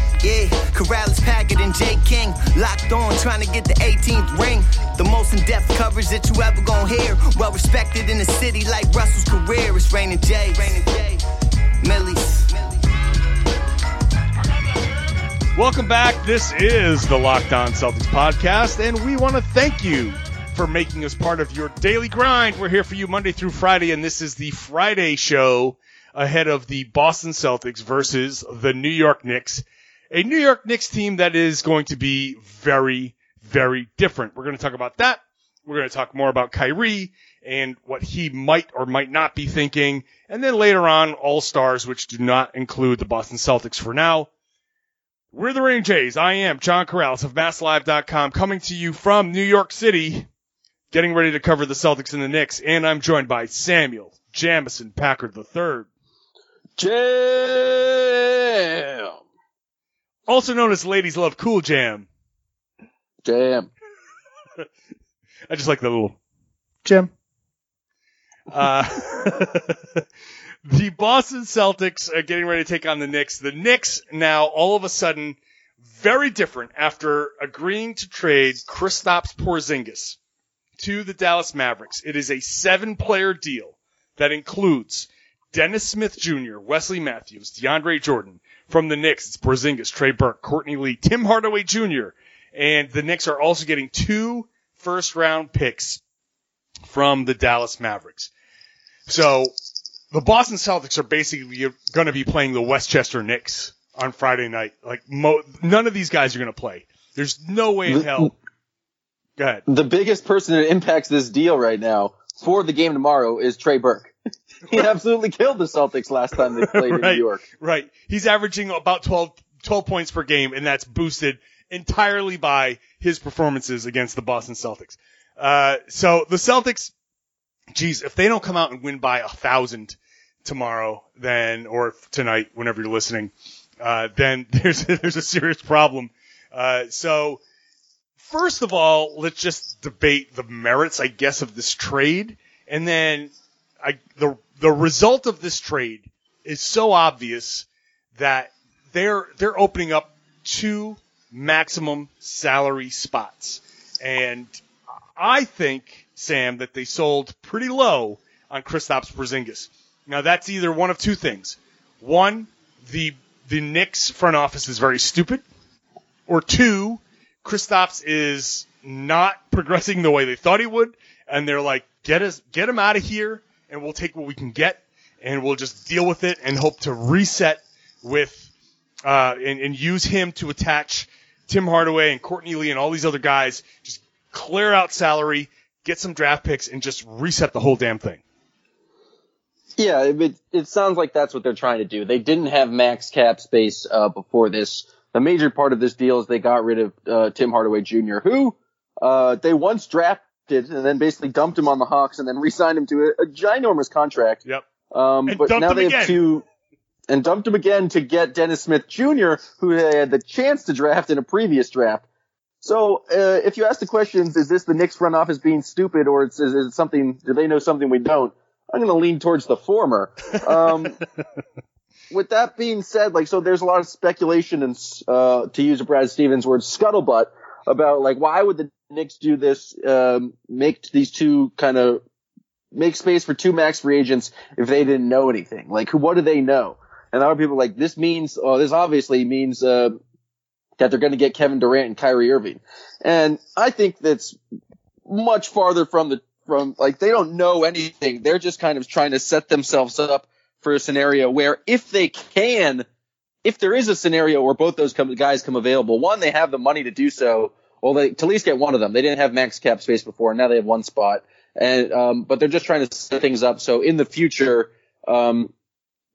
Yeah, Karalis, Packard, and Jay King locked on, trying to get the 18th ring. The most in-depth coverage that you ever gonna hear. Well respected in the city like Russell's career. It's Rain and Jay. Millie's. Welcome back. This is the Locked On Celtics podcast, and we want to thank you for making us part of your daily grind. We're here for you Monday through Friday, and this is the Friday show ahead of the Boston Celtics versus the New York Knicks. A New York Knicks team that is going to be very, very different. We're going to talk about that. We're going to talk more about Kyrie and what he might or might not be thinking. And then later on, All Stars, which do not include the Boston Celtics for now. We're the Rain Jays. I am John Karalis of MassLive.com coming to you from New York City, getting ready to cover the Celtics and the Knicks. And I'm joined by Samuel Jamison Packard III. Jam. Also known as Ladies Love Cool Jam. Jam. I just like the little Jam. Uh, the Boston Celtics are getting ready to take on the Knicks. The Knicks now all of a sudden very different after agreeing to trade Kristaps Porzingis to the Dallas Mavericks. It is a seven player deal that includes Dennis Smith Jr., Wesley Matthews, DeAndre Jordan. From the Knicks, it's Porzingis, Trey Burke, Courtney Lee, Tim Hardaway Jr. And the Knicks are also getting two first round picks from the Dallas Mavericks. So the Boston Celtics are basically going to be playing the Westchester Knicks on Friday night. Like mo- none of these guys are going to play. There's no way in hell. Go ahead. The biggest person that impacts this deal right now for the game tomorrow is Trey Burke. he absolutely killed the Celtics last time they played in New York. Right. He's averaging about 12, 12 points per game, and that's boosted entirely by his performances against the Boston Celtics. Uh, so the Celtics, geez, if they don't come out and win by a thousand tomorrow, then, or tonight, whenever you're listening, uh, then there's, there's a serious problem. Uh, so first of all, let's just debate the merits, I guess, of this trade. And then I, the, the result of this trade is so obvious that they're, they're opening up two maximum salary spots. And I think, Sam, that they sold pretty low on Kristaps Porzingis. Now that's either one of two things. One, the the Knicks front office is very stupid, or two, Kristaps is not progressing the way they thought he would, and they're like, get us, get him out of here, and we'll take what we can get, and we'll just deal with it and hope to reset with, uh, and, and use him to attach Tim Hardaway and Courtney Lee and all these other guys, just clear out salary, get some draft picks, and just reset the whole damn thing. Yeah, it, it sounds like that's what they're trying to do. They didn't have max cap space uh, before this. The major part of this deal is they got rid of uh, Tim Hardaway Jr., who uh, they once drafted and then basically dumped him on the Hawks and then re-signed him to a, a ginormous contract. Yep. Um, And but dumped now him they again. have two, and dumped him again to get Dennis Smith Jr., who they had the chance to draft in a previous draft. So, uh, if you ask the questions, is this the Knicks front office being stupid, or is, is it something? Do they know something we don't? I'm going to lean towards the former. Um, with that being said, like, so there's a lot of speculation and, uh, to use a Brad Stevens word, scuttlebutt about like why would the Knicks do this? Um, make these two kind of make space for two max free agents if they didn't know anything. Like? What do they know? And a lot of people are like this means. Oh, this obviously means uh, that they're going to get Kevin Durant and Kyrie Irving. And I think that's much farther from the from like they don't know anything. They're just kind of trying to set themselves up for a scenario where if they can, if there is a scenario where both those come, guys come available, one, they have the money to do so. Well, they, to at least get one of them. They didn't have max cap space before. and Now they have one spot. And, um, but they're just trying to set things up. So in the future, um,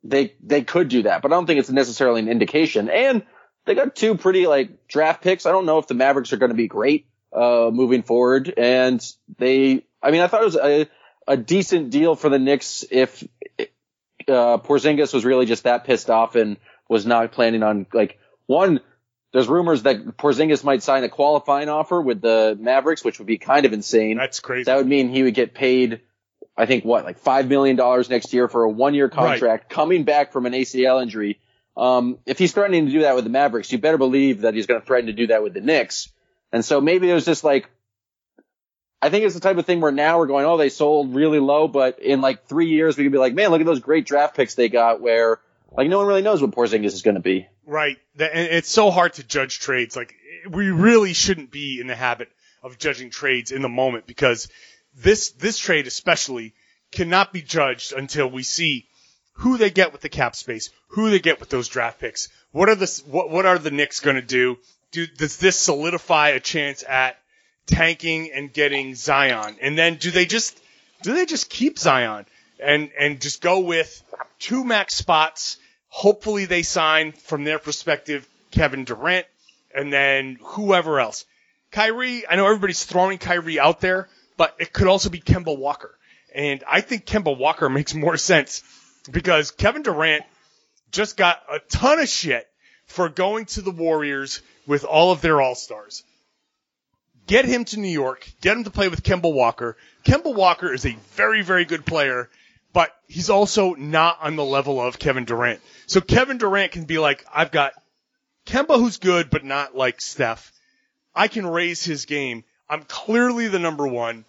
they, they could do that, but I don't think it's necessarily an indication. And they got two pretty like draft picks. I don't know if the Mavericks are going to be great, uh, moving forward. And they, I mean, I thought it was a, a decent deal for the Knicks if, uh, Porzingis was really just that pissed off and was not planning on like one. There's rumors that Porzingis might sign a qualifying offer with the Mavericks, which would be kind of insane. That's crazy. That would mean he would get paid, I think, what, like $5 million next year for a one year contract coming back from an ACL injury. Um, if he's threatening to do that with the Mavericks, you better believe that he's going to threaten to do that with the Knicks. And so maybe it was just like, I think it's the type of thing where now we're going, oh, they sold really low, but in like three years we could be like, man, look at those great draft picks they got where like no one really knows what Porzingis is going to be. Right. It's so hard to judge trades. Like we really shouldn't be in the habit of judging trades in the moment because this this trade especially cannot be judged until we see who they get with the cap space, who they get with those draft picks. What are the what what are the Knicks going to do? Do does this solidify a chance at tanking and getting Zion? And then do they just do they just keep Zion and and just go with two max spots? Hopefully they sign from their perspective Kevin Durant and then whoever else. Kyrie, I know everybody's throwing Kyrie out there, but it could also be Kemba Walker. And I think Kemba Walker makes more sense because Kevin Durant just got a ton of shit for going to the Warriors with all of their all-stars. Get him to New York, get him to play with Kemba Walker. Kemba Walker is a very, very good player, but he's also not on the level of Kevin Durant. So Kevin Durant can be like, I've got Kemba who's good, but not like Steph. I can raise his game. I'm clearly the number one.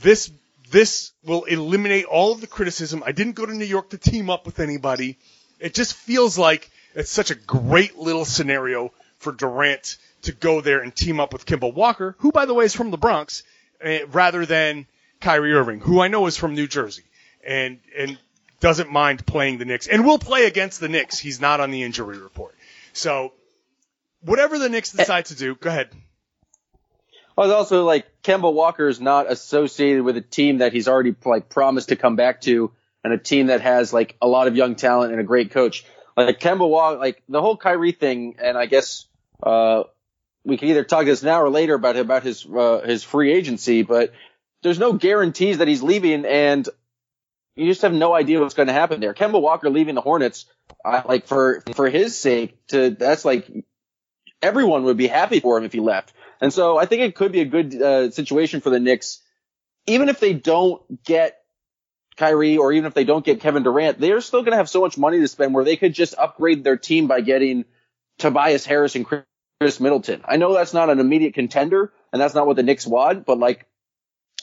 This this will eliminate all of the criticism. I didn't go to New York to team up with anybody. It just feels like it's such a great little scenario for Durant to go there and team up with Kemba Walker, who by the way is from the Bronx, eh, rather than Kyrie Irving, who I know is from New Jersey and and doesn't mind playing the Knicks and will play against the Knicks. He's not on the injury report. So whatever the Knicks decide to do, go ahead. I was also like Kemba Walker is not associated with a team that he's already like promised to come back to, and a team that has like a lot of young talent and a great coach. Like Kemba Walker, like the whole Kyrie thing, and I guess uh, we can either talk this now or later about about his uh, his free agency, but there's no guarantees that he's leaving, and you just have no idea what's going to happen there. Kemba Walker leaving the Hornets, I, like for for his sake, to that's like everyone would be happy for him if he left. And so I think it could be a good uh, situation for the Knicks, even if they don't get Kyrie or even if they don't get Kevin Durant, they're still going to have so much money to spend where they could just upgrade their team by getting Tobias Harris and Khris Middleton. I know that's not an immediate contender and that's not what the Knicks want, but like,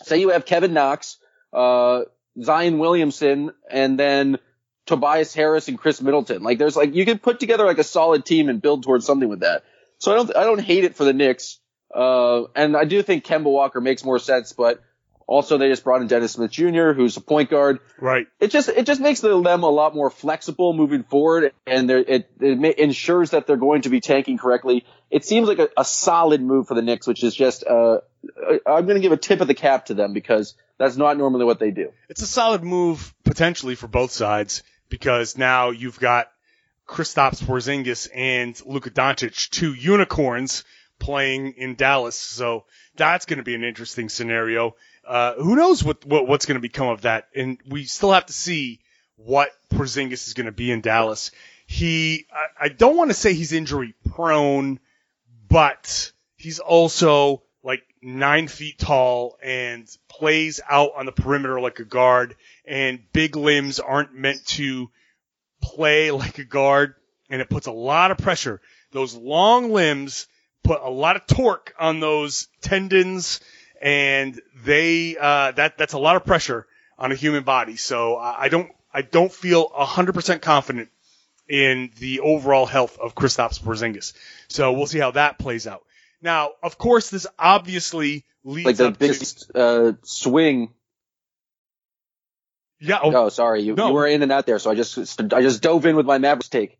say you have Kevin Knox, uh, Zion Williamson, and then Tobias Harris and Khris Middleton. Like there's like, you could put together like a solid team and build towards something with that. So I don't, I don't hate it for the Knicks. Uh, and I do think Kemba Walker makes more sense, but also they just brought in Dennis Smith Jr., who's a point guard. Right. It just, it just makes them a lot more flexible moving forward and it, it ensures that they're going to be tanking correctly. It seems like a, a solid move for the Knicks, which is just, uh, I'm going to give a tip of the cap to them because that's not normally what they do. It's a solid move potentially for both sides because now you've got Kristaps Porzingis and Luka Doncic, two unicorns playing in Dallas. So that's going to be an interesting scenario. Uh, who knows what, what what's going to become of that? And we still have to see what Porzingis is going to be in Dallas. He, I, I don't want to say he's injury prone, but he's also like nine feet tall and plays out on the perimeter like a guard and big limbs aren't meant to play like a guard and it puts a lot of pressure. Those long limbs put a lot of torque on those tendons and they, uh, that, that's a lot of pressure on a human body. So I don't, I don't feel 100% confident in the overall health of Kristaps Porzingis. So we'll see how that plays out. Now, of course, this obviously leads Like the up to biggest, uh, swing Yeah. Oh, Oh, sorry, you, No. you were in and out there, so I just I just dove in with my Mavericks take.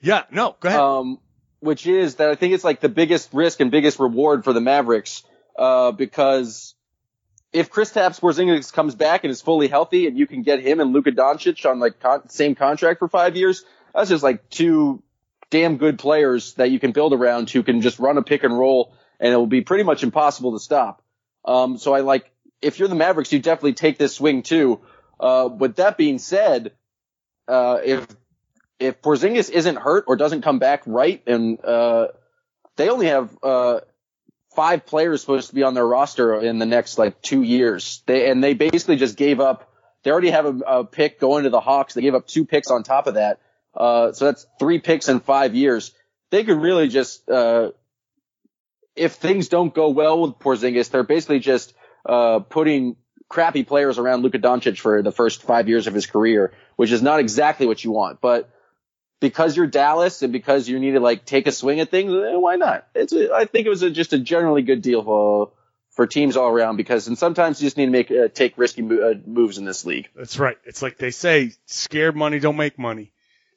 yeah. No. Go ahead. um, which is that I think it's like the biggest risk and biggest reward for the Mavericks, uh, because if Kristaps Porzingis comes back and is fully healthy, and you can get him and Luka Doncic on like con- same contract for five years, that's just like two damn good players that you can build around who can just run a pick and roll, and it will be pretty much impossible to stop. Um, so I like if you're the Mavericks, you definitely take this swing too. Uh, with that being said, uh, if if Porzingis isn't hurt or doesn't come back right, and uh, they only have uh, five players supposed to be on their roster in the next like two years. They and they basically just gave up. They already have a, a pick going to the Hawks. They gave up two picks on top of that. Uh, so that's three picks in five years. They could really just, uh, if things don't go well with Porzingis, they're basically just uh, putting crappy players around Luka Doncic for the first five years of his career, which is not exactly what you want. But because you're Dallas and because you need to like take a swing at things, eh, why not? It's a, I think it was a, just a generally good deal for for teams all around because and sometimes you just need to make uh, take risky mo- uh, moves in this league. That's right. It's like they say, scared money don't make money.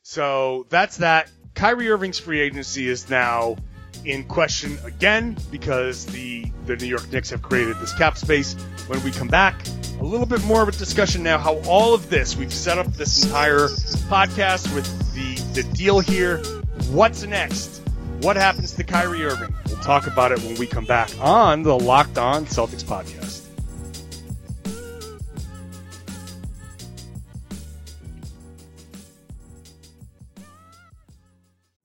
So that's that. Kyrie Irving's free agency is now in question again because the the New York Knicks have created this cap space. When we come back, a little bit more of a discussion now how all of this we've set up this entire podcast with the the deal here. What's next? What happens to Kyrie Irving? We'll talk about it when we come back on the Locked On Celtics podcast.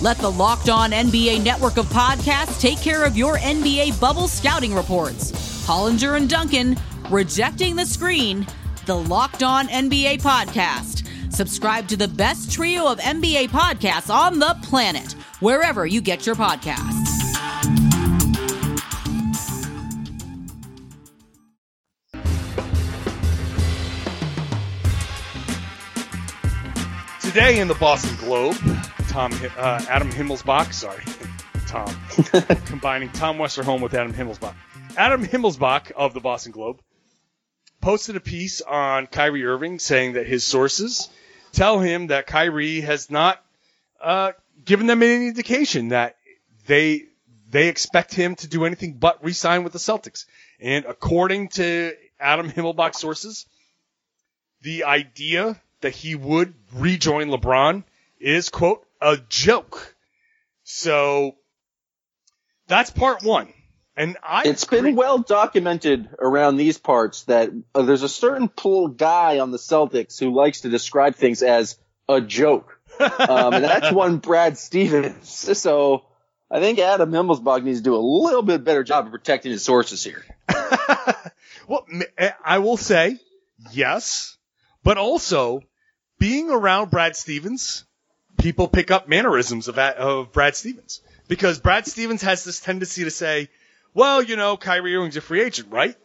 Let the Locked On NBA network of podcasts take care of your NBA bubble scouting reports. Hollinger and Duncan, Rejecting the Screen, the Locked On NBA podcast. Subscribe to the best trio of NBA podcasts on the planet, wherever you get your podcasts. Today in the Boston Globe, Tom uh, Adam Himmelsbach, sorry, Tom, combining Tom Westerholm with Adam Himmelsbach. Adam Himmelsbach of the Boston Globe posted a piece on Kyrie Irving saying that his sources tell him that Kyrie has not uh, given them any indication that they they expect him to do anything but re-sign with the Celtics. And according to Adam Himmelsbach's sources, the idea that he would rejoin LeBron is, quote, a joke. So that's part one. And I It's been well documented around these parts that uh, there's a certain pool guy on the Celtics who likes to describe things as a joke. um, and that's one Brad Stevens. So I think Adam Himmelsbach needs to do a little bit better job of protecting his sources here. well, m- I will say yes, but also being around Brad Stevens, people pick up mannerisms of, of Brad Stevens because Brad Stevens has this tendency to say, well, you know, Kyrie Irving's a free agent, right?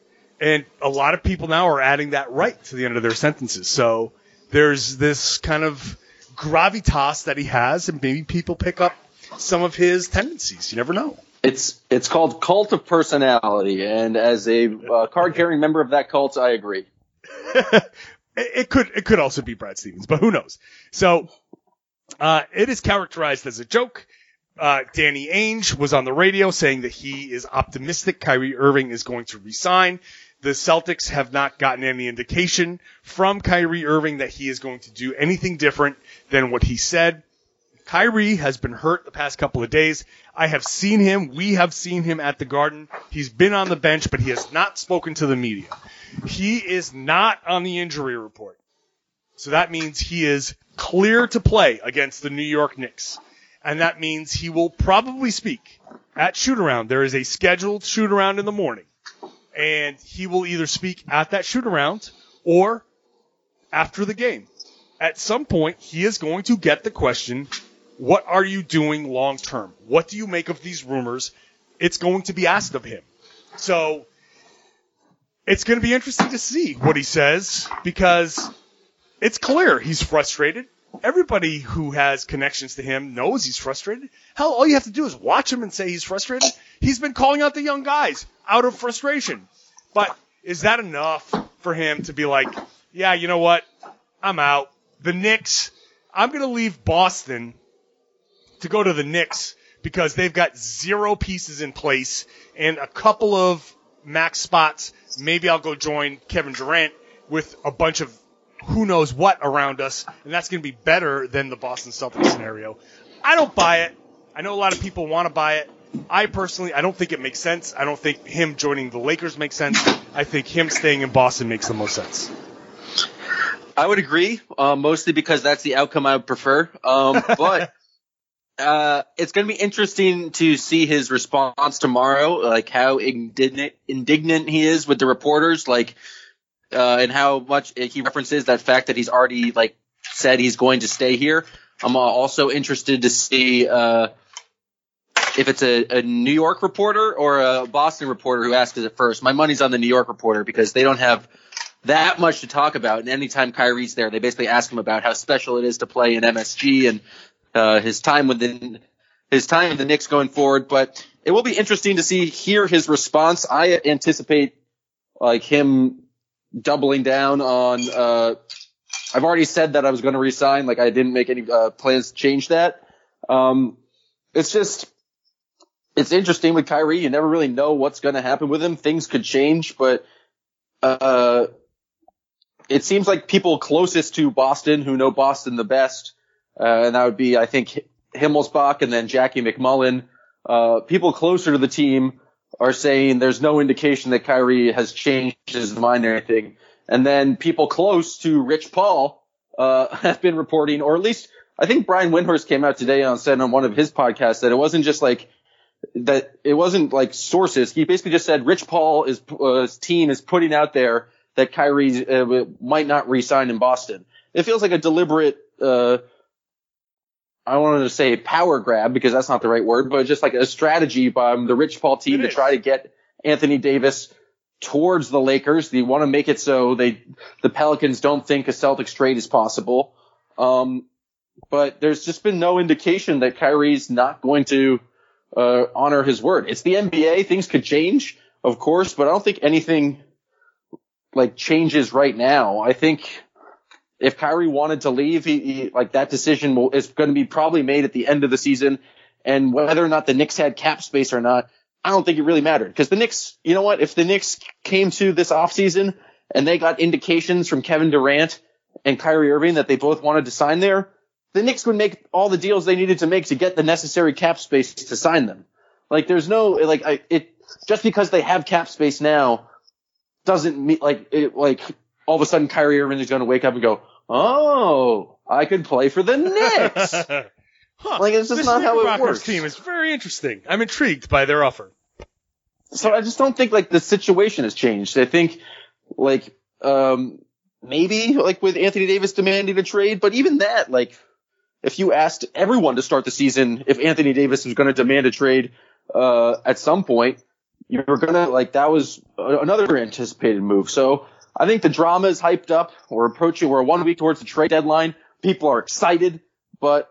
And a lot of people now are adding that right to the end of their sentences. So there's this kind of gravitas that he has, and maybe people pick up some of his tendencies. You never know. It's it's called Cult of Personality, and as a uh, card carrying member of that cult, I agree. it, it could it could also be Brad Stevens, but who knows? So uh, it is characterized as a joke. Uh, Danny Ainge was on the radio saying that he is optimistic Kyrie Irving is going to resign. The Celtics have not gotten any indication from Kyrie Irving that he is going to do anything different than what he said. Kyrie has been hurt the past couple of days. I have seen him. We have seen him at the Garden. He's been on the bench, but he has not spoken to the media. He is not on the injury report. So that means he is clear to play against the New York Knicks. And that means he will probably speak at shoot around. There is a scheduled shoot around in the morning. And he will either speak at that shoot around or after the game. At some point, he is going to get the question, what are you doing long term? What do you make of these rumors? It's going to be asked of him. So it's going to be interesting to see what he says because it's clear he's frustrated. Everybody who has connections to him knows he's frustrated. Hell, all you have to do is watch him and say he's frustrated. He's been calling out the young guys out of frustration. But is that enough for him to be like, yeah, you know what? I'm out. The Knicks, I'm going to leave Boston to go to the Knicks because they've got zero pieces in place and a couple of max spots. Maybe I'll go join Kevin Durant with a bunch of who knows what around us, and that's going to be better than the Boston Celtics scenario. I don't buy it. I know a lot of people want to buy it. I personally, I don't think it makes sense. I don't think him joining the Lakers makes sense. I think him staying in Boston makes the most sense. I would agree, uh, mostly because that's the outcome I would prefer. Um, but uh, it's going to be interesting to see his response tomorrow, like how indignant, indignant he is with the reporters, like, uh, and how much he references that fact that he's already like said he's going to stay here. I'm also interested to see uh, if it's a, a, New York reporter or a Boston reporter who asks it first. My money's on the New York reporter because they don't have that much to talk about. And anytime Kyrie's there, they basically ask him about how special it is to play in MSG and uh, his time within his time in the Knicks going forward. But it will be interesting to see hear his response. I anticipate like him doubling down on. Uh, I've already said that I was going to resign. Like I didn't make any uh, plans to change that. Um, it's just it's interesting with Kyrie. You never really know what's going to happen with him. Things could change, but uh, it seems like people closest to Boston who know Boston the best, uh, and that would be I think Himmelsbach and then Jackie MacMullan. Uh, people closer to the team are saying there's no indication that Kyrie has changed his mind or anything. And then people close to Rich Paul uh, have been reporting, or at least I think Brian Windhorst came out today and said on one of his podcasts that it wasn't just like that. It wasn't like sources. He basically just said Rich Paul is uh, his team is putting out there that Kyrie uh, might not re-sign in Boston. It feels like a deliberate. Uh, I wanted to say power grab because that's not the right word, but just like a strategy by the Rich Paul team to try to get Anthony Davis towards the Lakers. They want to make it so they the Pelicans don't think a Celtics trade is possible. Um, but there's just been no indication that Kyrie's not going to uh, honor his word. It's the NBA; things could change, of course, but I don't think anything like changes right now. I think if Kyrie wanted to leave, he, he like that decision will, is going to be probably made at the end of the season. And whether or not the Knicks had cap space or not, I don't think it really mattered because the Knicks, you know what? If the Knicks came to this offseason and they got indications from Kevin Durant and Kyrie Irving that they both wanted to sign there, the Knicks would make all the deals they needed to make to get the necessary cap space to sign them. Like there's no like I, it just because they have cap space now doesn't mean like it, like all of a sudden Kyrie Irving is going to wake up and go, oh, I could play for the Knicks. huh. Like it's just this not how it works. team is very interesting. I'm intrigued by their offer. So I just don't think like the situation has changed. I think like um maybe like with Anthony Davis demanding a trade, but even that like if you asked everyone to start the season if Anthony Davis was going to demand a trade uh at some point, you were going to like that was another anticipated move. So I think the drama is hyped up. We're approaching we're one week towards the trade deadline. People are excited, but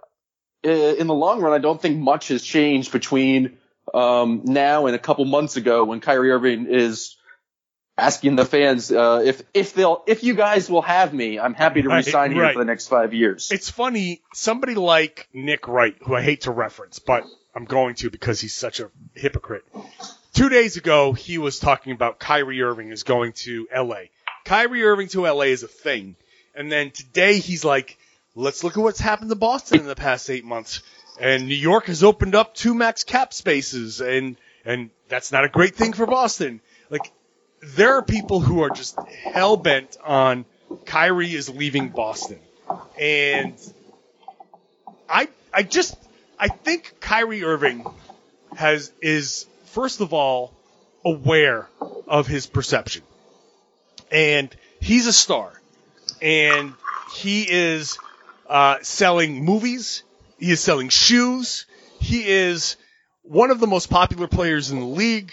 uh, in the long run, I don't think much has changed between um, now and a couple months ago when Kyrie Irving is asking the fans uh, if if they'll if you guys will have me, I'm happy to Right, resign here right. for the next five years. It's funny, somebody like Nick Wright, who I hate to reference, but I'm going to because he's such a hypocrite. Two days ago, he was talking about Kyrie Irving is going to LA. Kyrie Irving to LA is a thing. And then today he's like, let's look at what's happened to Boston in the past eight months. And New York has opened up two max cap spaces and, and that's not a great thing for Boston. Like, there are people who are just hell bent on Kyrie is leaving Boston. And I I just I think Kyrie Irving has is first of all aware of his perception. And he's a star. And he is uh, selling movies. He is selling shoes. He is one of the most popular players in the league.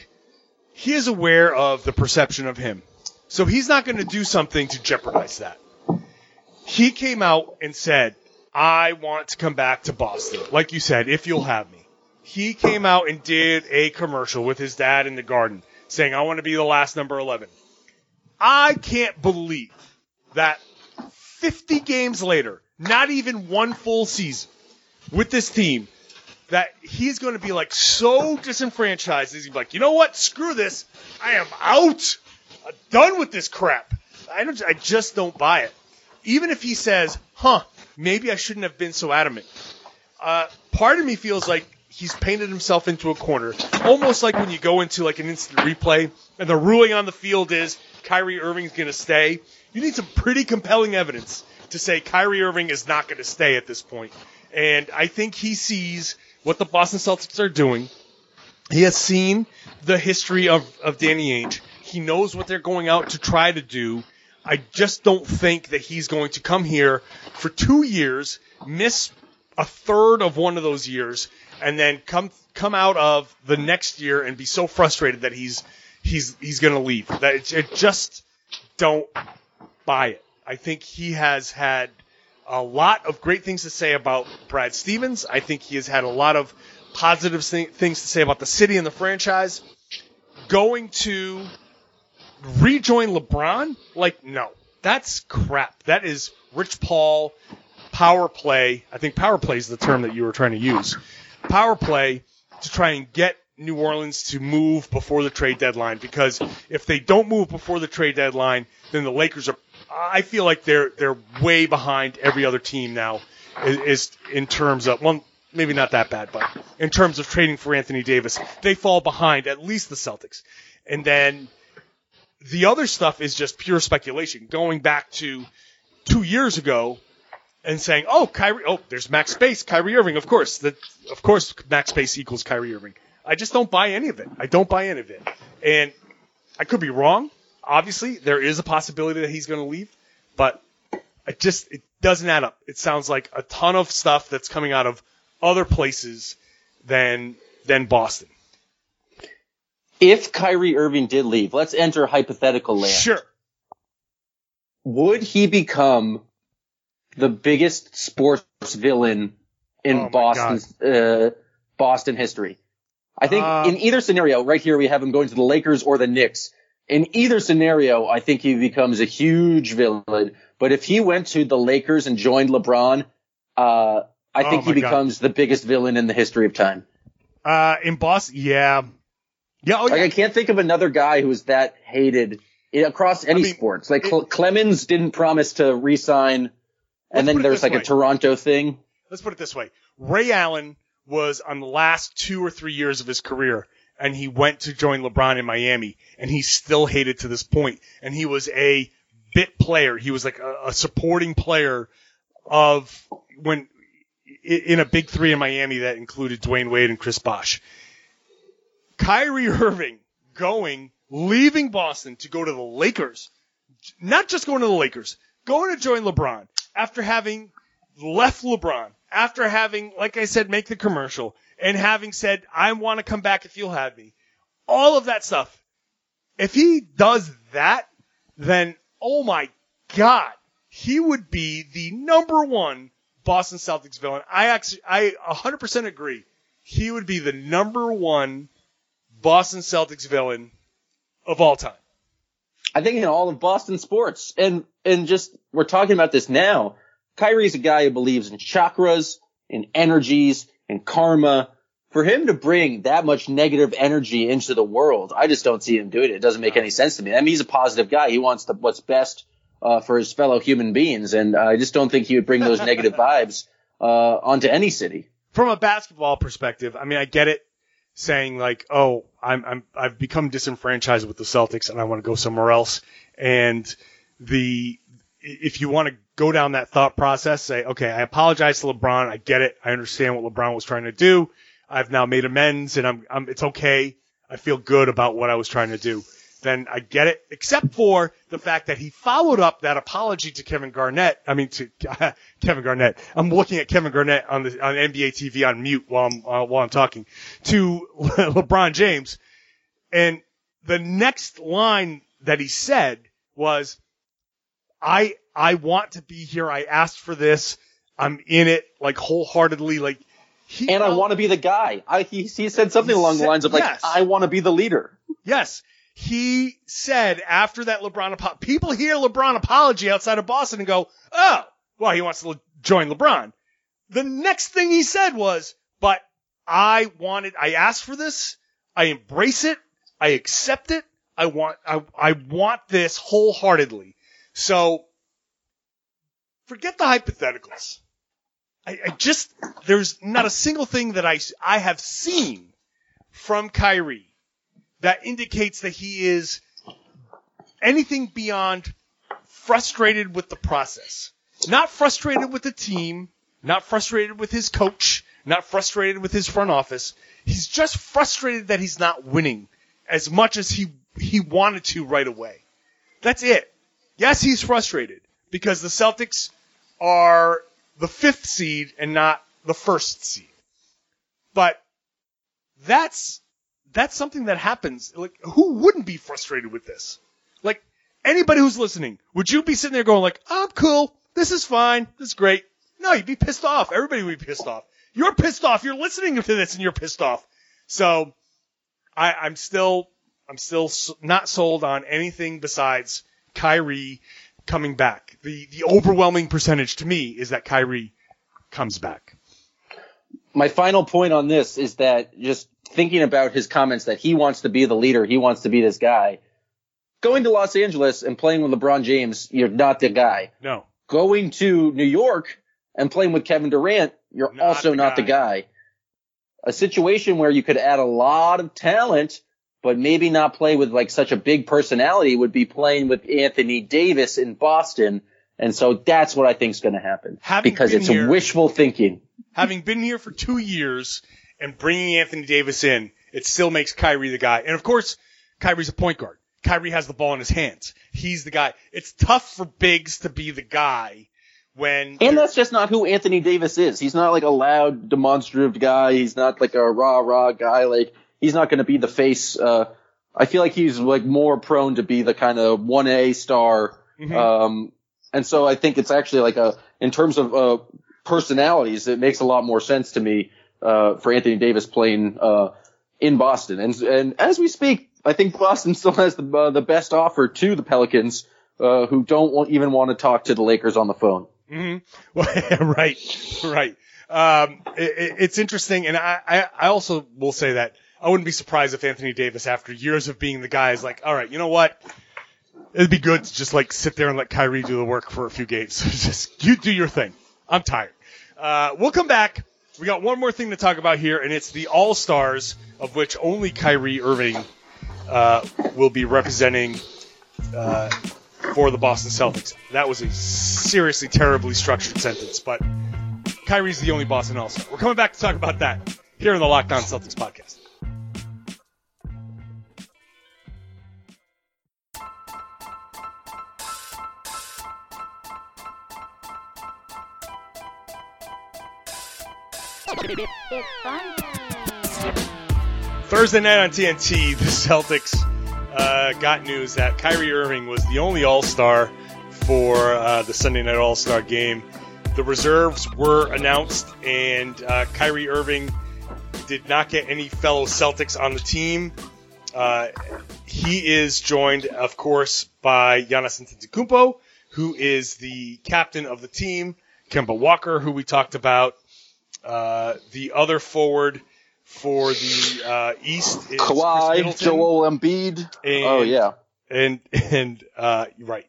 He is aware of the perception of him. So he's not going to do something to jeopardize that. He came out and said, I want to come back to Boston. Like you said, if you'll have me. He came out and did a commercial with his dad in the garden saying, I want to be the last number 11. I can't believe that 50 games later, not even one full season with this team, that he's going to be like so disenfranchised. He's like, you know what? Screw this. I am out. I'm done with this crap. I don't. I just don't buy it. Even if he says, "Huh, maybe I shouldn't have been so adamant." Uh, part of me feels like he's painted himself into a corner, almost like when you go into like an instant replay and the ruling on the field is Kyrie Irving's going to stay. You need some pretty compelling evidence to say Kyrie Irving is not going to stay at this point. And I think he sees what the Boston Celtics are doing. He has seen the history of, of Danny Ainge. He knows what they're going out to try to do. I just don't think that he's going to come here for two years, miss a third of one of those years, and then come come out of the next year and be so frustrated that he's he's he's going to leave. That it, it just don't buy it. I think he has had a lot of great things to say about Brad Stevens. I think he has had a lot of positive thi- things to say about the city and the franchise. Going to rejoin LeBron? Like, no. That's crap. That is Rich Paul power play. I think power play is the term that you were trying to use. Power play to try and get New Orleans to move before the trade deadline because if they don't move before the trade deadline, then the Lakers are. I feel like they're they're way behind every other team now, is, is in terms of well, maybe not that bad, but in terms of trading for Anthony Davis, they fall behind at least the Celtics, and then the other stuff is just pure speculation. Going back to two years ago and saying, "Oh, Kyrie, oh, there's max space, Kyrie Irving, of course, that of course max space equals Kyrie Irving." I just don't buy any of it. I don't buy any of it, and I could be wrong. Obviously, there is a possibility that he's going to leave, but it just it doesn't add up. It sounds like a ton of stuff that's coming out of other places than than Boston. if Kyrie Irving did leave, let's enter hypothetical land. Sure. Would he become the biggest sports villain in Oh Boston's uh, Boston history? I think Uh, in either scenario, right here we have him going to the Lakers or the Knicks. In either scenario, I think he becomes a huge villain. But if he went to the Lakers and joined LeBron, uh, I Oh think he my God. becomes the biggest villain in the history of time. Uh, in Boston, yeah, yeah. Oh, Like. I can't think of another guy who's that hated across any mean, sports. Like it- Clemens didn't promise to re-sign, and then there's like way. a Toronto thing. let's put it this way: Ray Allen was on the last two or three years of his career, and he went to join LeBron in Miami, and he's still hated to this point. And he was a bit player. He was like a, a supporting player of when in a big three in Miami that included Dwyane Wade and Chris Bosh. Kyrie Irving going, leaving Boston to go to the Lakers, not just going to the Lakers, going to join LeBron after having left LeBron, after having, like I said, make the commercial and having said, I want to come back if you'll have me. All of that stuff. If he does that, then oh my God, he would be the number one Boston Celtics villain. I actually, I 100% agree. he would be the number one Boston Celtics villain of all time. I think in all of Boston sports. And and just we're talking about this now. Kyrie's a guy who believes in chakras, in energies, in karma. For him to bring that much negative energy into the world, I just don't see him doing it. It doesn't make any sense to me. I mean, he's a positive guy. He wants the, what's best uh, for his fellow human beings, and I just don't think he would bring those negative vibes uh, onto any city. From a basketball perspective, I mean, I get it saying like, oh, I'm, I'm, I've become disenfranchised with the Celtics and I want to go somewhere else. And the, if you want to go down that thought process, say, okay, I apologize to LeBron. I get it. I understand what LeBron was trying to do. I've now made amends and I'm, I'm, it's okay. I feel good about what I was trying to do. Then I get it, except for the fact that he followed up that apology to Kevin Garnett. I mean, to Kevin Garnett. I'm looking at Kevin Garnett on the on NBA TV on mute while I'm uh, while I'm talking to LeBron James, and the next line that he said was, "I I want to be here. I asked for this. I'm in it like wholeheartedly. Like he And I want to be the guy. I, he, he said something He along the lines of like, yes. I want to be the leader. Yes. He said after that LeBron apo- people hear LeBron apology outside of Boston and go, "Oh, well, he wants to le- join LeBron." The next thing he said was, "But I wanted I asked for this. I embrace it. I accept it. I want I I want this wholeheartedly." So forget the hypotheticals. I, I just there's not a single thing that I I have seen from Kyrie that indicates that he is anything beyond frustrated with the process. Not frustrated with the team, not frustrated with his coach, not frustrated with his front office. He's just frustrated that he's not winning as much as he he wanted to right away. That's it. Yes, he's frustrated because the Celtics are the fifth seed and not the first seed. But that's that's something that happens. Like, who wouldn't be frustrated with this? Like, anybody who's listening, would you be sitting there going like, "I'm cool. This is fine. This is great." No, you'd be pissed off. Everybody would be pissed off. You're pissed off. You're listening to this and you're pissed off. So, I, I'm still, I'm still not sold on anything besides Kyrie coming back. The the overwhelming percentage to me is that Kyrie comes back. my final point on this is that just thinking about his comments that he wants to be the leader, he wants to be this guy. Going to Los Angeles and playing with LeBron James, you're not the guy. No, Going to New York and playing with Kevin Durant, you're Not also the not the guy. A situation where you could add a lot of talent, but maybe not play with like such a big personality would be playing with Anthony Davis in Boston. And so that's what I think is going to happen Having because it's here- wishful thinking. having been here for two years and bringing Anthony Davis in, it still makes Kyrie the guy. And of course, Kyrie's a point guard. Kyrie has the ball in his hands. He's the guy. It's tough for bigs to be the guy when And that's just not who Anthony Davis is. He's not like a loud, demonstrative guy. He's not like a rah rah guy. Like he's not going to be the face. Uh, I feel like he's like more prone to be the kind of one A star. Um, and so I think it's actually like a in terms of uh, personalities, it makes a lot more sense to me uh, for Anthony Davis playing uh, in Boston. And and as we speak, I think Boston still has the uh, the best offer to the Pelicans, uh, who don't want, even want to talk to the Lakers on the phone. Well, right, right. Um, it- it's interesting, and I, I, I also will say that I wouldn't be surprised if Anthony Davis, after years of being the guy, is like, all right, you know what? It'd be good to just like sit there and let Kyrie do the work for a few games. just you do your thing. I'm tired. Uh, we'll come back. We got one more thing to talk about here, and it's the All Stars, of which only Kyrie Irving uh, will be representing uh, for the Boston Celtics. That was a seriously terribly structured sentence, but Kyrie's the only Boston All Star. We're coming back to talk about that here in the Locked On Celtics podcast. Thursday night on TNT, the Celtics uh, got news that Kyrie Irving was the only All Star for uh, the Sunday night All Star game. The reserves were announced, and uh, Kyrie Irving did not get any fellow Celtics on the team. Uh, he is joined, of course, by Giannis Antetokounmpo, who is the captain of the team. Kemba Walker, who we talked about. Uh, the other forward for the uh, East is Kawhi, Joel Embiid. And- oh yeah. and and uh, right,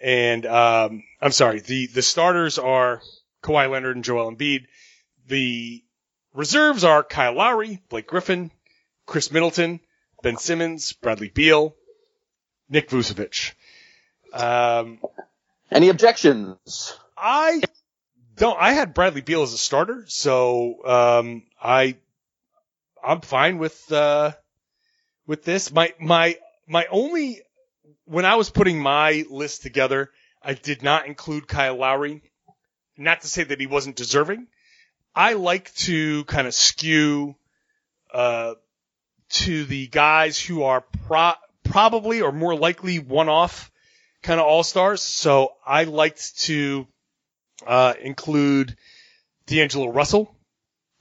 and um, I'm sorry. The the starters are Kawhi Leonard and Joel Embiid. The reserves are Kyle Lowry, Blake Griffin, Khris Middleton, Ben Simmons, Bradley Beal, Nick Vucevic. Um, Any objections? I don't. I had Bradley Beal as a starter, so um, I I'm fine with uh, with this. My my my only when I was putting my list together, I did not include Kyle Lowry. Not to say that he wasn't deserving. I like to kind of skew uh, to the guys who are pro- probably or more likely one-off kind of all-stars. So I liked to uh, include D'Angelo Russell,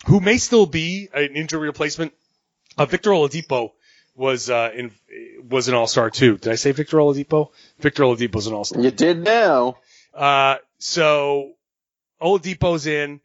who may still be an injury replacement. Uh, Victor Oladipo was uh, in was an all-star too. Did I say Victor Oladipo? Victor Oladipo was an all-star. You did now. Uh, so Oladipo's in,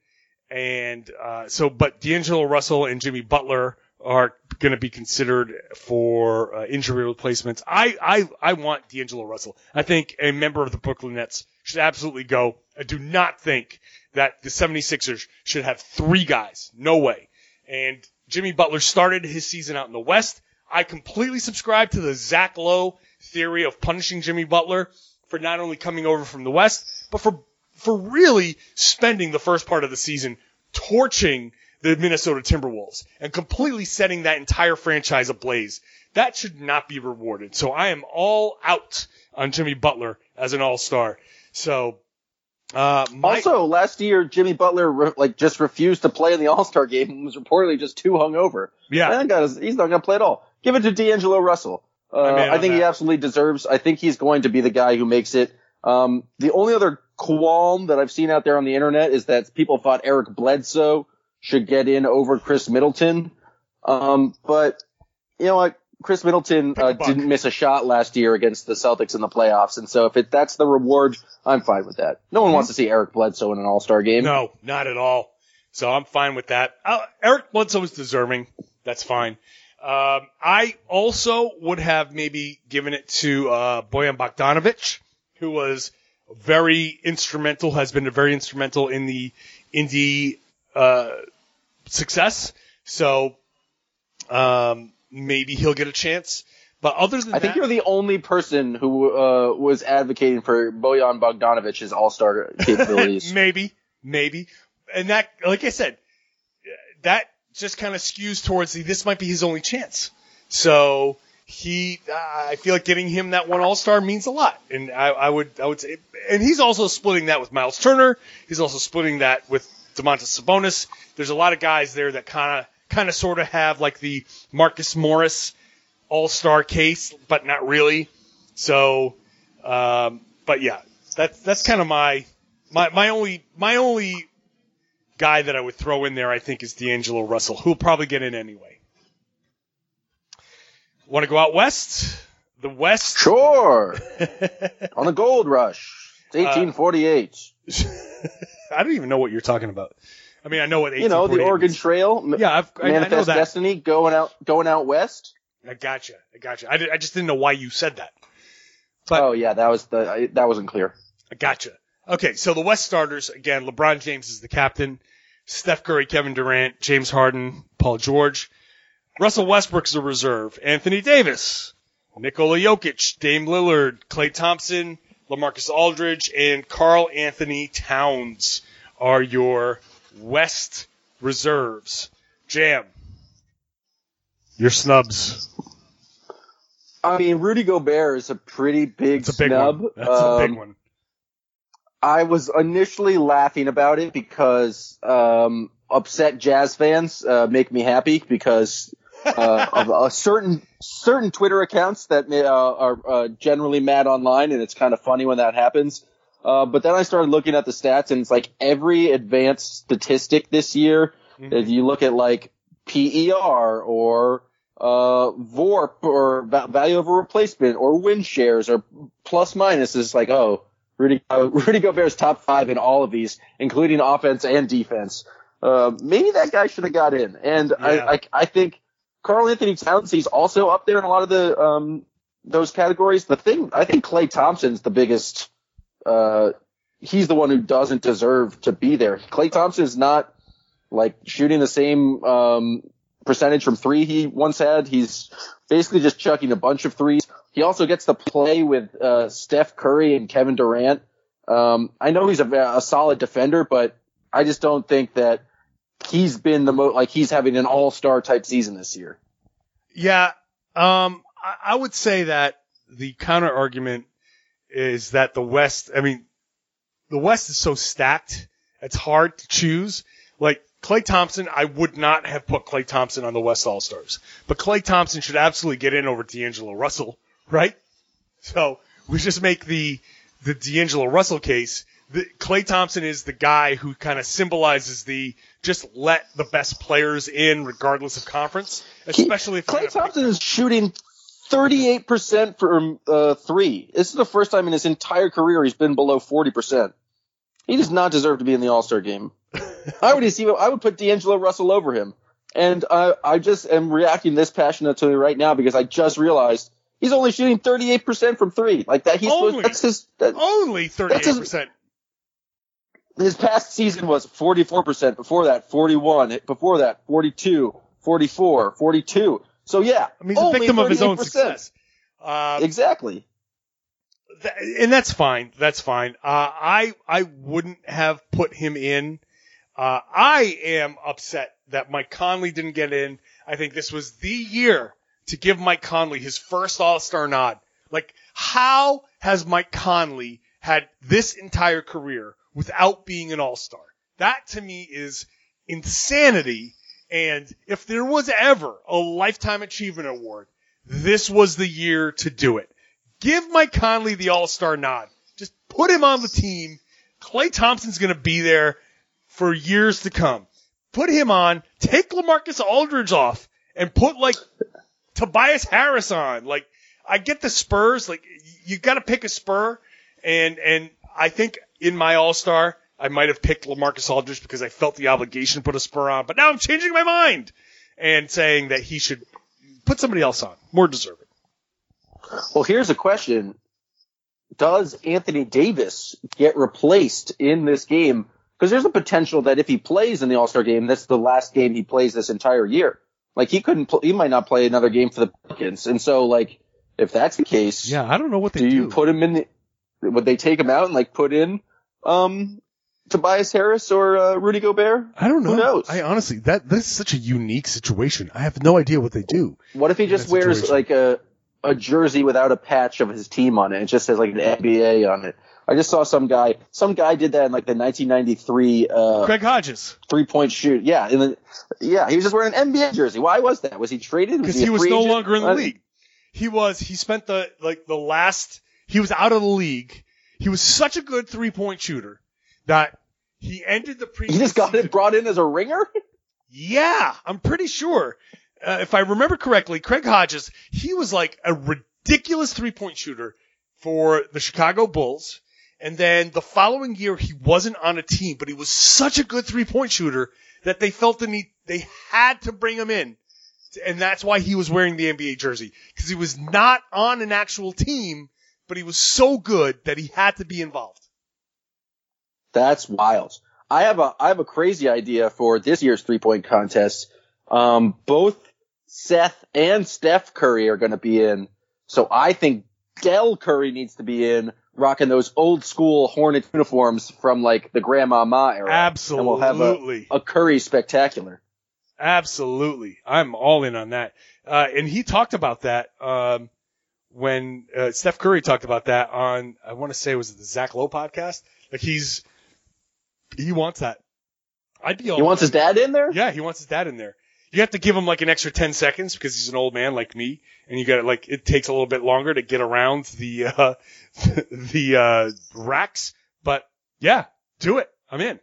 and uh, so but D'Angelo Russell and Jimmy Butler are going to be considered for uh, injury replacements. I, I I want D'Angelo Russell. I think a member of the Brooklyn Nets should absolutely go. I do not think that the 76ers should have three guys. No way. And Jimmy Butler started his season out in the West. I completely subscribe to the Zach Lowe theory of punishing Jimmy Butler for not only coming over from the West, but for for really spending the first part of the season torching the Minnesota Timberwolves and completely setting that entire franchise ablaze. That should not be rewarded. So I am all out on Jimmy Butler as an all-star. So, uh, my, Also, last year Jimmy Butler re- like just refused to play in the All Star game and was reportedly just too hungover. yeah, That guy is- he's not going to play at all. Give it to D'Angelo Russell. Uh, I think he absolutely deserves. I think he's going to be the guy who makes it. Um, the only other qualm that I've seen out there on the internet is that people thought Eric Bledsoe should get in over Khris Middleton. Um, but you know what? Khris Middleton uh, didn't miss a shot last year against the Celtics in the playoffs, and so if it, that's the reward, I'm fine with that. No one wants to see Eric Bledsoe in an All Star game. No, not at all. So I'm fine with that. Uh, Eric Bledsoe is deserving. That's fine. Um, I also would have maybe given it to uh, Bojan Bogdanovic, who was very instrumental, has been very instrumental in the Indy uh, success. So um, maybe he'll get a chance. But other than I that, think you're the only person who uh, was advocating for Bojan Bogdanovic's All Star capabilities. maybe, maybe, and that, like I said, that just kind of skews towards the, this might be his only chance. So he, uh, I feel like getting him that one All Star means a lot, and I, I would, I would say, and he's also splitting that with Miles Turner. He's also splitting that with Domantas Sabonis. There's a lot of guys there that kind of, kind of, sort of have like the Marcus Morris All Star case, but not really. So, um, but yeah, that's that's kind of my my my only my only guy that I would throw in there, I think, is D'Angelo Russell, who'll probably get in anyway. Want to go out west? The West. sure, on the Gold Rush. It's 1848. I don't even know what you're talking about. I mean, I know what you know the Oregon. Trail. Yeah, I've, I, I know Manifest that. Destiny going out going out west. I gotcha. I gotcha. I, did, I just didn't know why you said that. But oh yeah, that was the I, that wasn't clear. I gotcha. Okay, so the West starters again. LeBron James is the captain. Steph Curry, Kevin Durant, James Harden, Paul George. Russell Westbrook's a reserve. Anthony Davis, Nikola Jokic, Dame Lillard, Klay Thompson, LaMarcus Aldridge, and Karl-Anthony Towns are your West reserves. Jam. Your snubs. I mean, Rudy Gobert is a pretty big It's a big snub. one. That's a big Um, one. I was initially laughing about it because um, upset Jazz fans uh, make me happy because uh, of a certain certain Twitter accounts that uh, are uh, generally mad online, and it's kind of funny when that happens. Uh, but then I started looking at the stats, and it's like every advanced statistic this year. If you look at like PER or uh, VORP or va- value over replacement or win shares or plus minus is like, oh, Rudy, uh, Rudy Gobert's top five in all of these, including offense and defense. Uh, maybe that guy should have got in. And Yeah. I, I, I think Karl-Anthony Towns, he's also up there in a lot of the, um, those categories. The thing, I think Klay Thompson's the biggest, uh, he's the one who doesn't deserve to be there. Klay Thompson is not like shooting the same, um, percentage from three he once had. He's basically just chucking a bunch of threes. He also gets to play with uh, Steph Curry and Kevin Durant. Um, I know he's a, a solid defender, but I just don't think that he's been the most like he's having an all star type season this year. Yeah, um, I, I would say that the counter argument is that the West. I mean, the West is so stacked; it's hard to choose. Like Klay Thompson, I would not have put Klay Thompson on the West All Stars, but Klay Thompson should absolutely get in over D'Angelo Russell, right? So we just make the the D'Angelo Russell case. The, Klay Thompson is the guy who kind of symbolizes the just let the best players in regardless of conference, especially if you're Klay Thompson is shooting 38% from uh, three. This is the first time in his entire career he's been below 40%. He does not deserve to be in the All Star game. I would see. I would put D'Angelo Russell over him, and I, I just am reacting this passionately right now because I just realized he's only shooting 38% from three. Like that, he's Only. that's his. That, Only 38%. His past season was 44%. Before that, 41. Before that, 42, 44, 42. So yeah, I mean, he's a victim of his own success. Um, Exactly. th- and that's fine. That's fine. Uh, I I wouldn't have put him in. Uh, I am upset that Mike Conley didn't get in. I think this was the year to give Mike Conley his first All Star nod. Like, how has Mike Conley had this entire career without being an All Star? That to me is insanity. And if there was ever a Lifetime Achievement Award, this was the year to do it. Give Mike Conley the All Star nod. Just put him on the team. Klay Thompson's going to be there for years to come. Put him on. Take LaMarcus Aldridge off and put like Tobias Harris on. Like I get the Spurs. Like you got to pick a Spur, and and I think in my All Star I might have picked LaMarcus Aldridge because I felt the obligation to put a Spur on. But now I'm changing my mind and saying that he should put somebody else on, more deserving. Well, here's a question. Does Anthony Davis get replaced in this game? Because there's a potential that if he plays in the All-Star game, that's the last game he plays this entire year. Like he couldn't, pl- he might not play another game for the Pelicans. And so like, if that's the case, Yeah, I don't know what they do do. you put him in the, would they take him out and like put in, um, Tobias Harris or uh, Rudy Gobert? I don't know. Who knows? I honestly, that this is such a unique situation. I have no idea what they do. What if he just wears situation. like a a jersey without a patch of his team on it? It just says like an NBA on it. I just saw some guy. Some guy did that in like the 1993 uh, Craig Hodges, three point shoot. Yeah, in the, yeah, he was just wearing an NBA jersey. Why was that? Was he traded? because he, he was no agent? longer in the Uh, league. He was. He spent the like the last. He was out of the league. He was such a good three point shooter that he ended the. He just got it brought in as a ringer. Yeah, I'm pretty sure. Uh, if I remember correctly, Craig Hodges, he was like a ridiculous three point shooter for the Chicago Bulls. And then the following year, he wasn't on a team, but he was such a good three point shooter that they felt the need, they had to bring him in. And that's why he was wearing the NBA jersey. Because he was not on an actual team, but he was so good that he had to be involved. That's wild. I have a I have a crazy idea for this year's three point contest. Um, both Seth and Steph Curry are going to be in, so I think Del Curry needs to be in, rocking those old school Hornet uniforms from like the Grandmama era. And we'll have Absolutely. a, a Curry spectacular. Absolutely. I'm all in on that. Uh, and he talked about that, um, when, uh, Steph Curry talked about that on, I want to say, was it the Zach Lowe podcast? Like he's, he wants that. I'd be all He wants his dad in there. Yeah, he wants his dad in there. You have to give him like an extra 10 seconds because he's an old man like me. And you got to like, it takes a little bit longer to get around the, uh, the, uh, racks. But yeah, do it. I'm in.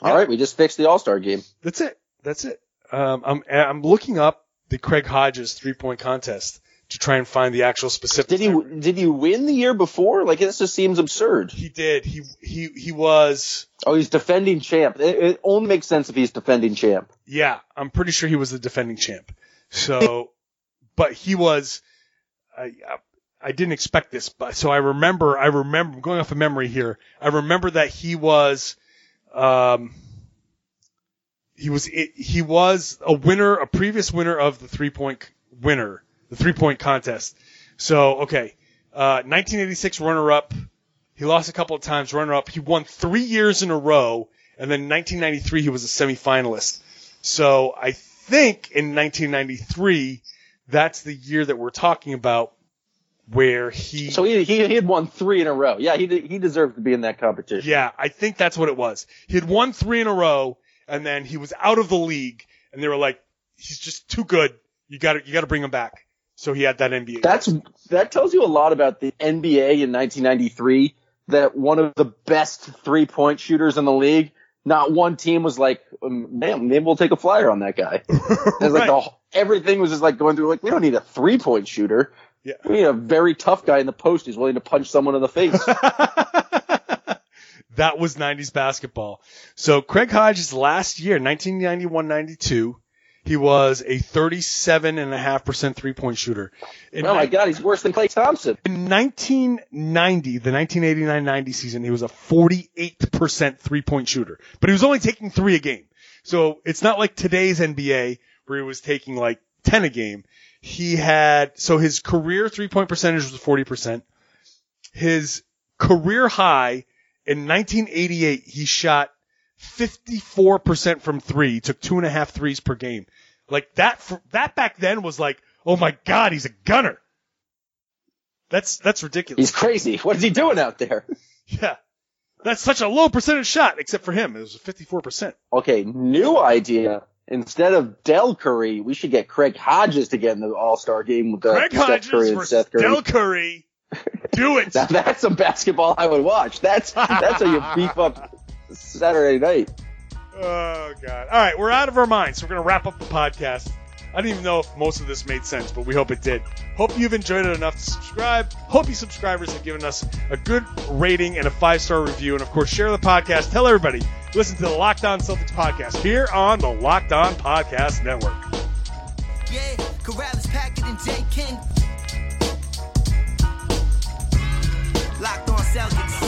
All right, we just fixed the All Star game. That's it. That's it. Um, I'm I'm looking up the Craig Hodges three point contest to try and find the actual specific. Did he did he win the year before? Like this just seems absurd. He did. He he he was. Oh, he's defending champ. It, it only makes sense if he's defending champ. Yeah, I'm pretty sure he was the defending champ. So, but he was. I I didn't expect this, but so I remember. I remember going off of memory here. I remember that he was. Um, he was he was a winner, a previous winner of the three point winner, the three point contest. So okay, uh, 1986 runner up. He lost a couple of times, runner up. He won three years in a row, and then 1993 he was a semifinalist. So I think in 1993, that's the year that we're talking about, where he. So he he, he had won three in a row. Yeah, he he deserved to be in that competition. Yeah, I think that's what it was. He had won three in a row, and then he was out of the league, and they were like, he's just too good. You got to you got to bring him back. So he had that NBA. That's that tells you a lot about the NBA in 1993. That one of the best three point shooters in the league. Not one team was like, um, man, maybe we'll take a flyer on that guy. It's like the, everything was just like going through like we don't need a three point shooter. Yeah. We need a very tough guy in the post who's willing to punch someone in the face. that was 90s basketball. So Craig Hodges last year, 1991-92, he was a 37.5% three-point shooter. In, oh my God, he's worse than Klay Thompson. in 1990, the 1989-90 season, he was a 48% three-point shooter. But he was only taking three a game. So it's not like today's NBA where he was taking like 10 a game. He had, so his career three-point percentage was 40%. His career high in 1988, he shot 54% from three. He took two and a half threes per game. Like that, that back then was like, oh my God, he's a gunner. That's, that's ridiculous. He's crazy. What is he doing out there? Yeah. That's such a low percentage shot, except for him. It was 54%. Okay, new idea. Instead of Del Curry, we should get Craig Hodges to get in the All Star game with uh, Greg Steph Hodges Curry and Seth Curry. Del Curry. Do it. Now that's some basketball I would watch. That's that's how you beef up Saturday night. Oh god. All right, we're out of our minds. So we're gonna wrap up the podcast. I don't even know if most of this made sense, but we hope it did. Hope you've enjoyed it enough to subscribe. Hope you subscribers have given us a good rating and a five star review, and of course share the podcast. Tell everybody. Listen to the Locked On Celtics podcast here on the Locked On Podcast Network. Yeah, Karalis, Packard, and J. King. Locked on Celtics.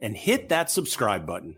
and hit that subscribe button.